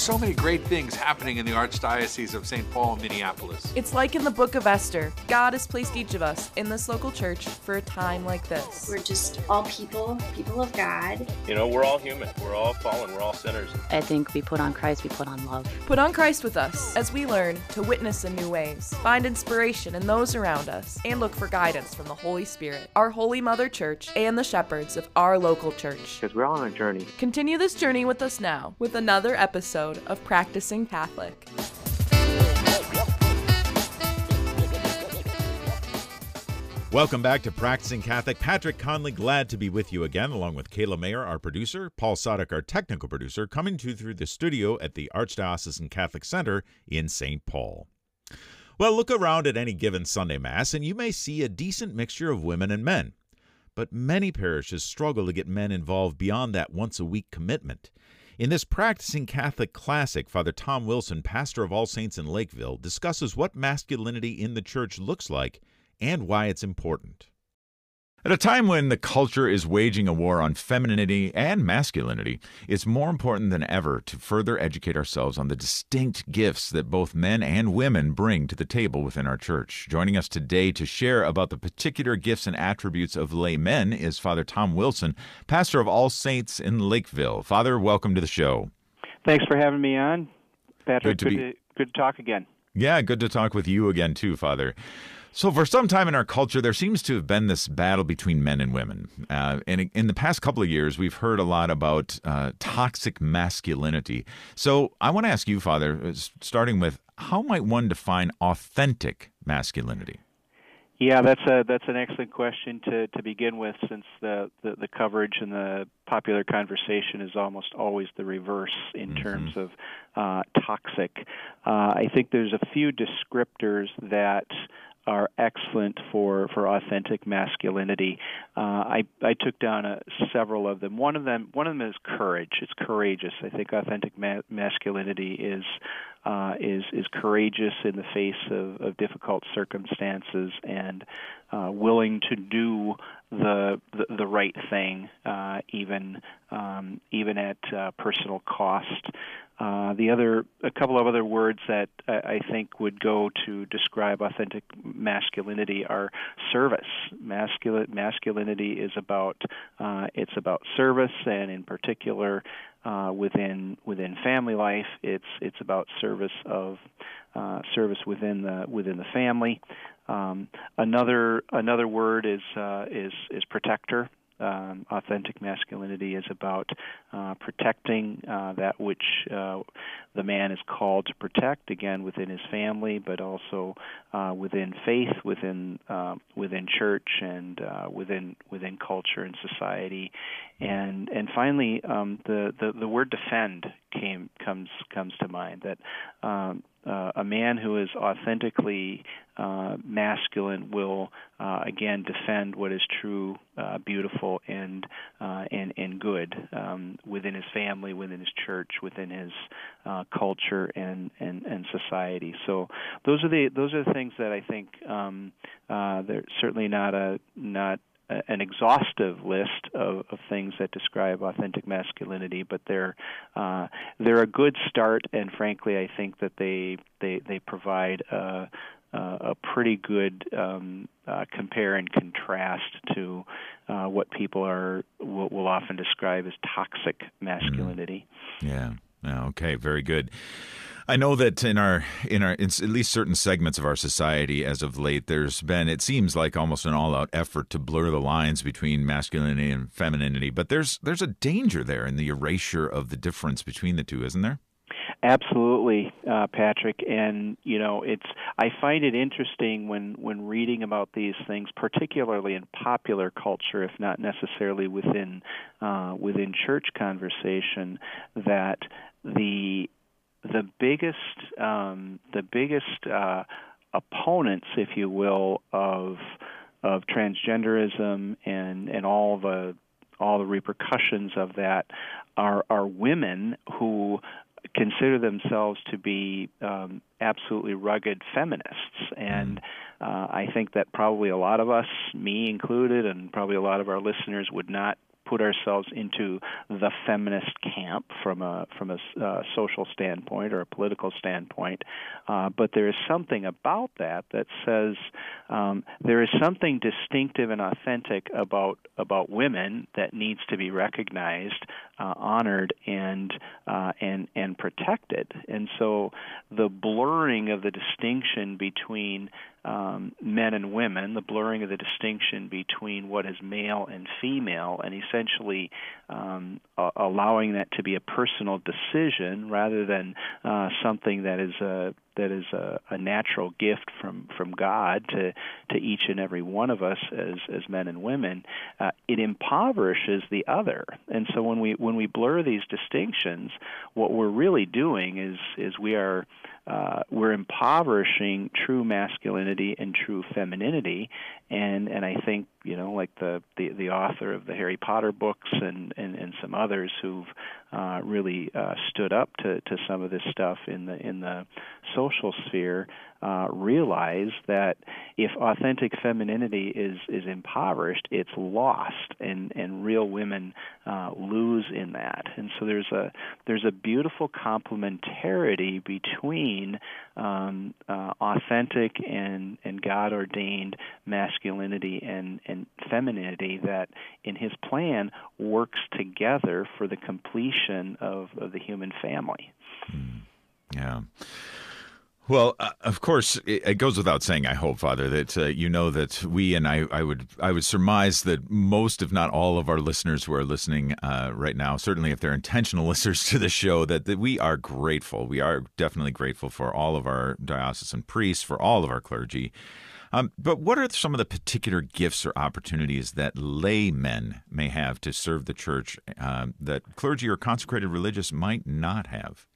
There's so many great things happening in the Archdiocese of St. Paul Minneapolis. It's like in the book of Esther. God has placed each of us in this local church for a time like this. We're just all people, people of God. You know, we're all human. We're all fallen. We're all sinners. I think we put on Christ, we put on love. Put on Christ with us as we learn to witness in new ways, find inspiration in those around us, and look for guidance from the Holy Spirit, our Holy Mother Church, and the shepherds of our local church. Because we're all on a journey. Continue this journey with us now with another episode of Practicing Catholic. Welcome back to Practicing Catholic. Patrick Conley, glad to be with you again, along with Kayla Mayer, our producer, Paul Sadek, our technical producer, coming to you through the studio at the Archdiocesan Catholic Center in St. Paul. Well, look around at any given Sunday Mass, and you may see a decent mixture of women and men. But many parishes struggle to get men involved beyond that once a week commitment. In this Practicing Catholic classic, Father Tom Wilson, pastor of All Saints in Lakeville, discusses what masculinity in the church looks like and why it's important. At a time when the culture is waging a war on femininity and masculinity, it's more important than ever to further educate ourselves on the distinct gifts that both men and women bring to the table within our church. Joining us today to share about the particular gifts and attributes of lay men is Father Tom Wilson, pastor of All Saints in Lakeville. Father, welcome to the show. Thanks for having me on, Patrick. Good to good, be- to, good to talk again. Yeah, good to talk with you again, too, Father. So, for some time in our culture, there seems to have been this battle between men and women. Uh, and in the past couple of years, we've heard a lot about uh, toxic masculinity. So, I want to ask you, Father, uh, starting with how might one define authentic masculinity? Yeah, that's a that's an excellent question to, to begin with, since the, the, the coverage and the popular conversation is almost always the reverse in Mhm. terms of uh, toxic. Uh, I think there's a few descriptors that are excellent for, for authentic masculinity. Uh, I I took down a, several of them. One of them one of them is courage. It's courageous. I think authentic ma- masculinity is uh, is is courageous in the face of, of difficult circumstances and uh, willing to do the the, the right thing, uh, even um, even at uh, personal cost. Uh, the other, a couple of other words that I, I think would go to describe authentic masculinity are service. Masculinity is about uh, it's about service, and in particular, uh, within within family life, it's it's about service of uh, service within the within the family. Um, another another word is uh, is is protector. Um, authentic masculinity is about uh, protecting uh, that which uh, the man is called to protect, again within his family, but also uh, within faith, within uh, within church, and uh, within within culture and society. And and finally, um, the, the the word defend came comes comes to mind that. Um, uh, a man who is authentically uh, masculine will uh, again defend what is true, uh, beautiful, and uh, and and good um, within his family, within his church, within his uh, culture and, and and society. So those are the those are the things that I think um, uh, they're certainly not a not an exhaustive list of, of things that describe authentic masculinity, but they're uh, they're a good start, and frankly, I think that they they they provide a, a a pretty good um, uh, compare and contrast to uh, what people are will, will often describe as toxic masculinity. Yeah. Yeah, Okay. Very good. I know that in our in our in at least certain segments of our society, as of late, there's been it seems like almost an all-out effort to blur the lines between masculinity and femininity. But there's there's a danger there in the erasure of the difference between the two, isn't there? Absolutely, uh, Patrick. And you know, it's I find it interesting when when reading about these things, particularly in popular culture, if not necessarily within uh, within church conversation, that the the biggest um, the biggest uh, opponents, if you will, of of transgenderism and and all the all the repercussions of that are are women who consider themselves to be um, absolutely rugged feminists, and uh, I think that probably a lot of us, me included, and probably a lot of our listeners, would not put ourselves into the feminist camp. from a from a uh, social standpoint or a political standpoint, uh, but there is something about that that says um, there is something distinctive and authentic about about women that needs to be recognized, uh, honored, and uh, and and protected. And so the blurring of the distinction between um, men and women, the blurring of the distinction between what is male and female, and essentially um, uh, allowing that to be a personal decision rather than uh, something that is a that is a, a natural gift from from God to to each and every one of us as as men and women. Uh, it impoverishes the other, and so when we when we blur these distinctions, what we're really doing is is we are uh, we're impoverishing true masculinity and true femininity, and and I think you know like the the, the author of the Harry Potter books and and, and some others who've uh, really uh, stood up to to some of this stuff in the in the social sphere uh, realize that if authentic femininity is is impoverished, it's lost, and and real women uh, lose in that. And so there's a there's a beautiful complementarity between um, uh, authentic and and God ordained masculinity and and femininity that in His plan works together for the completion of of the human family. Mm. Yeah. Well, uh, of course, it, it, goes without saying. I hope, Father, that uh, you know that we and I, I would, I would surmise that most, if not all, of our listeners who are listening uh, right now, certainly if they're intentional listeners to the show, that, that we are grateful. We are definitely grateful for all of our diocesan priests, for all of our clergy. Um, but what are some of the particular gifts or opportunities that laymen may have to serve the church um, that clergy or consecrated religious might not have?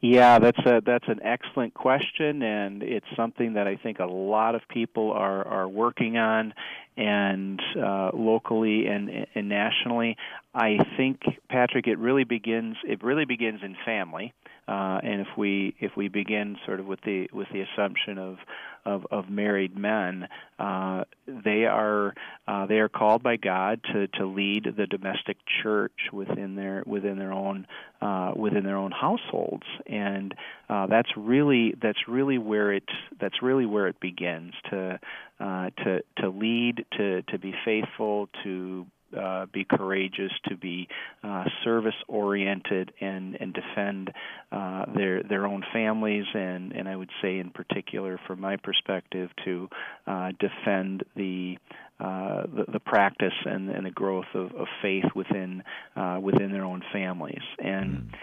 Yeah, that's a that's an excellent question, and it's something that I think a lot of people are are working on, and uh, locally and and nationally. I think Patrick, it really begins it really begins in family, uh, and if we if we begin sort of with the with the assumption of of, of married men, uh, they are uh, they are called by God to, to lead the domestic church within their within their own uh, within their own households, and uh, that's really that's really where it that's really where it begins to uh, to to lead to to be faithful to uh, be courageous, to be uh, service oriented, and and defend uh, their their own families, and and I would say in particular, from my perspective, to uh, defend the uh, the, the practice and, and the growth of, of faith within uh, within their own families. And mm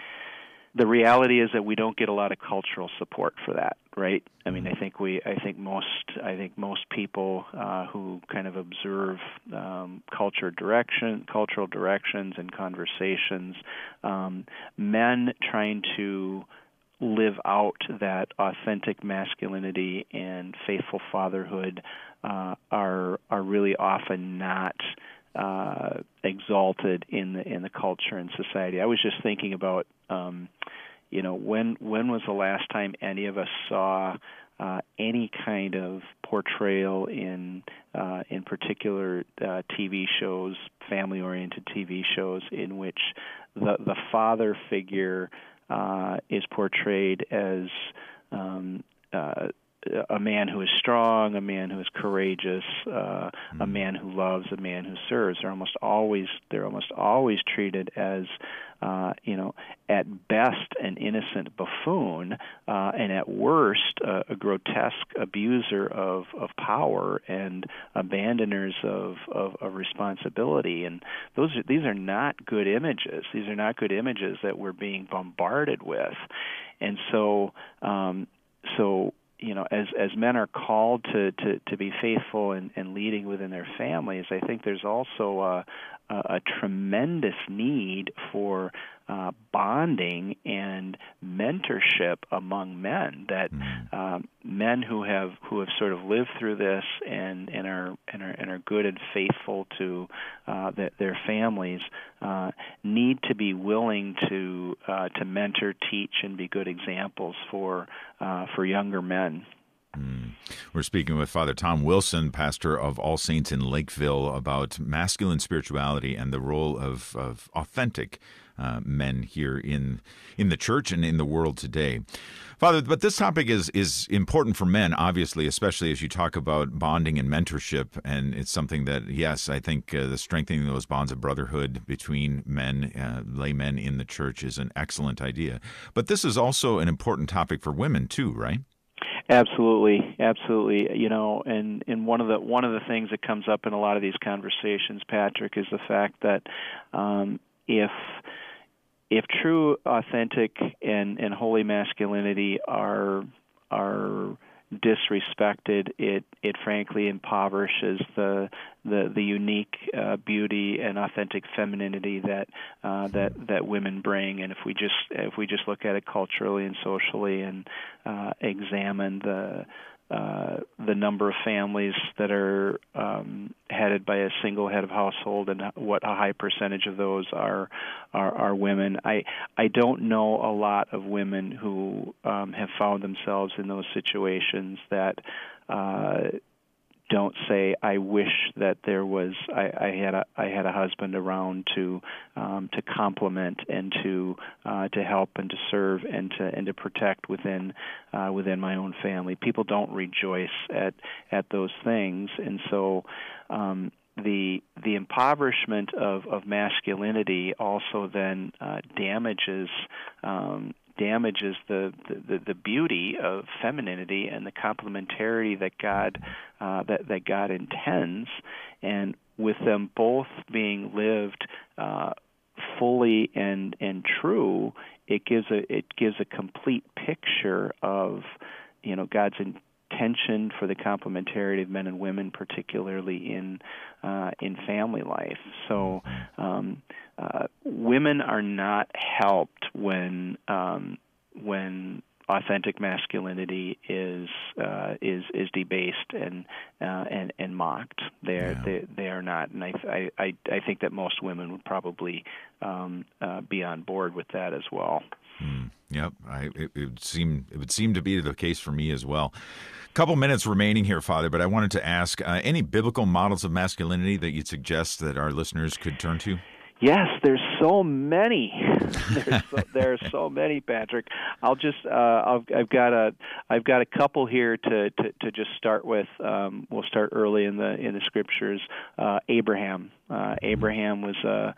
the reality is that we don't get a lot of cultural support for that right? I mean i think we i think most i think most people uh, who kind of observe um, culture direction cultural directions and conversations um, men trying to live out that authentic masculinity and faithful fatherhood uh, are are really often not uh, exalted in the in the culture and society. I was just thinking about, um, you know, when when was the last time any of us saw uh, any kind of portrayal in uh, in particular uh, TV shows, family-oriented TV shows, in which the the father figure uh, is portrayed as um, uh, a man who is strong, a man who is courageous, uh, a man who loves, a man who serves. They're almost always they're almost always treated as uh, you know at best an innocent buffoon, uh, and at worst uh, a grotesque abuser of of power and abandoners of, of of responsibility. And those are, these are not good images. These are not good images that we're being bombarded with. And so um, so you know, as as men are called to to, to be faithful and, and leading within their families, I think there's also a, a, a tremendous need for uh, bonding and mentorship among men. That um, men who have who have sort of lived through this and and are and are, and are good and faithful to uh, the, their families uh, need to be willing to uh, to mentor, teach, and be good examples for uh, for younger men. Mm. We're speaking with Father Tom Wilson, pastor of All Saints in Lakeville, about masculine spirituality and the role of, of authentic uh, men here in in the church and in the world today. Father, but this topic is is important for men, obviously, especially as you talk about bonding and mentorship, and it's something that, yes, I think uh, the strengthening those bonds of brotherhood between men, uh, laymen in the church, is an excellent idea. But this is also an important topic for women too, right? Absolutely, absolutely. You know, and and one of the one of the things that comes up in a lot of these conversations, Patrick, is the fact that um, if if true, authentic, and and holy masculinity are are disrespected, it it frankly impoverishes the the the unique uh, beauty and authentic femininity that uh, that that women bring. And if we just if we just look at it culturally and socially and uh, examine the uh, the number of families that are um, headed by a single head of household and what a high percentage of those are are, are women. I I don't know a lot of women who um, have found themselves in those situations that uh, don't say I wish that there was I, I had a I had a husband around to um, to complement and to uh, to help and to serve and to and to protect within uh, within my own family. People don't rejoice at at those things, and so. Um, the the impoverishment of, of masculinity also then uh, damages um, damages the, the, the beauty of femininity and the complementarity that God uh, that that God intends, and with them both being lived uh, fully and and true, it gives a it gives a complete picture of you know God's intention for the complementarity of men and women, particularly in uh, in family life. So. Um, uh, women are not helped when um, when authentic masculinity is uh, is is debased and uh, and and mocked. They're yeah. they they are not, and I I I think that most women would probably um, uh, be on board with that as well. Mm, yep, I, it, it would seem it would seem to be the case for me as well. Couple minutes remaining here, Father, but I wanted to ask uh, any biblical models of masculinity that you'd suggest that our listeners could turn to. Yes, there's so many. there's so, there are so many, Patrick. I'll just uh, I've, I've got a I've got a couple here to to, to just start with. Um, we'll start early in the in the scriptures. Uh, Abraham. Uh, Abraham was a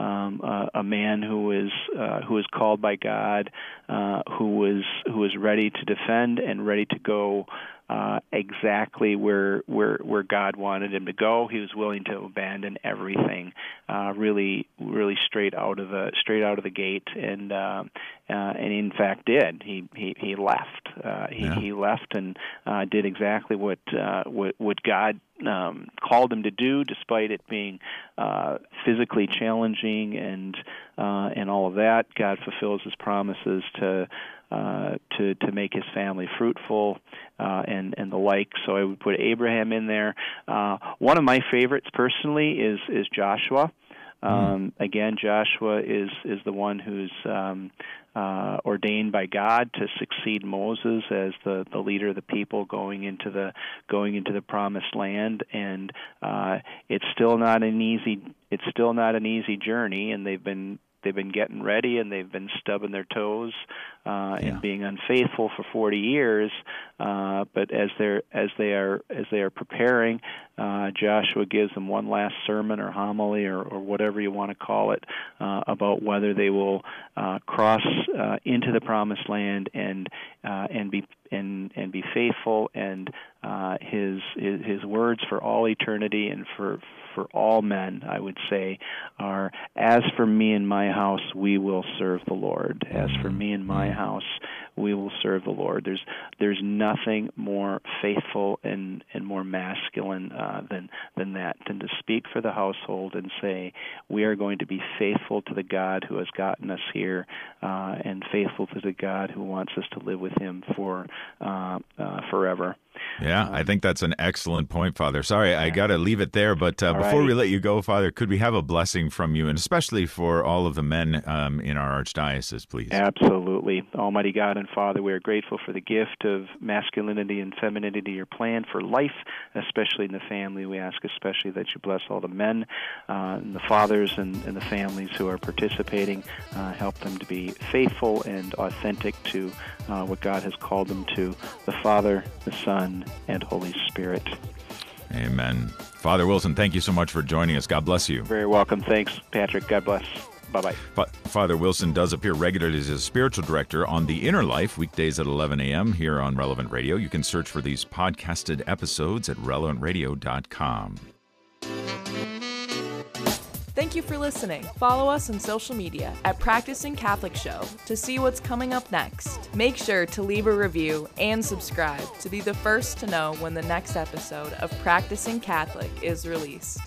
um, a, a man who was uh, who was called by God, uh, who was who was ready to defend and ready to go uh, exactly where where where God wanted him to go. He was willing to abandon everything, uh, really really straight out of the straight out of the gate, and uh, uh, and in fact did. He he he left. Uh, he yeah. he left and uh, did exactly what uh, what what God um, called him to do, despite it being uh, physically challenging and uh, and all of that. God fulfills His promises to uh, to to make his family fruitful uh, and and the like. So I would put Abraham in there. Uh, one of my favorites personally is is Joshua. Hmm. Um. Again, Joshua is is the one who's um, uh, ordained by God to succeed Moses as the, the leader of the people going into the going into the promised land, and uh, it's still not an easy it's still not an easy journey, and they've been they've been getting ready and they've been stubbing their toes uh, yeah. and being unfaithful for 40 years. Uh, but as they're as they are as they are preparing, uh, Joshua gives them one last sermon or homily or, or whatever you want to call it uh, about whether they will uh, cross uh, into the promised land and uh, and be and and be faithful and uh, his, his his words for all eternity and for for all men, I would say, are as for me and my house, we will serve the Lord. As for me and my house, we will serve the Lord. There's there's nothing more faithful and and more masculine uh, than than that than to speak for the household and say we are going to be faithful to the God who has gotten us here uh, and faithful to the God who wants us to live with Him for uh, uh, forever. Yeah, I think that's an excellent point, Father. Sorry, I got to leave it there. But uh, before we let you go, Father, could we have a blessing from you, and especially for all of the men um, in our archdiocese, please? Absolutely. Almighty God and Father, we are grateful for the gift of masculinity and femininity, your plan for life, especially in the family. We ask especially that you bless all the men uh, and the fathers and, and the families who are participating. Uh, help them to be faithful and authentic to uh, what God has called them to the Father, the Son, and Holy Spirit. Amen. Father Wilson, thank you so much for joining us. God bless you. Very welcome. Thanks, Patrick. God bless. Bye bye. Fa- Father Wilson does appear regularly as a spiritual director on The Inner Life, weekdays at 11 a.m. here on Relevant Radio. You can search for these podcasted episodes at relevantradio.com. Thank you for listening. Follow us on social media at Practicing Catholic Show to see what's coming up next. Make sure to leave a review and subscribe to be the first to know when the next episode of Practicing Catholic is released.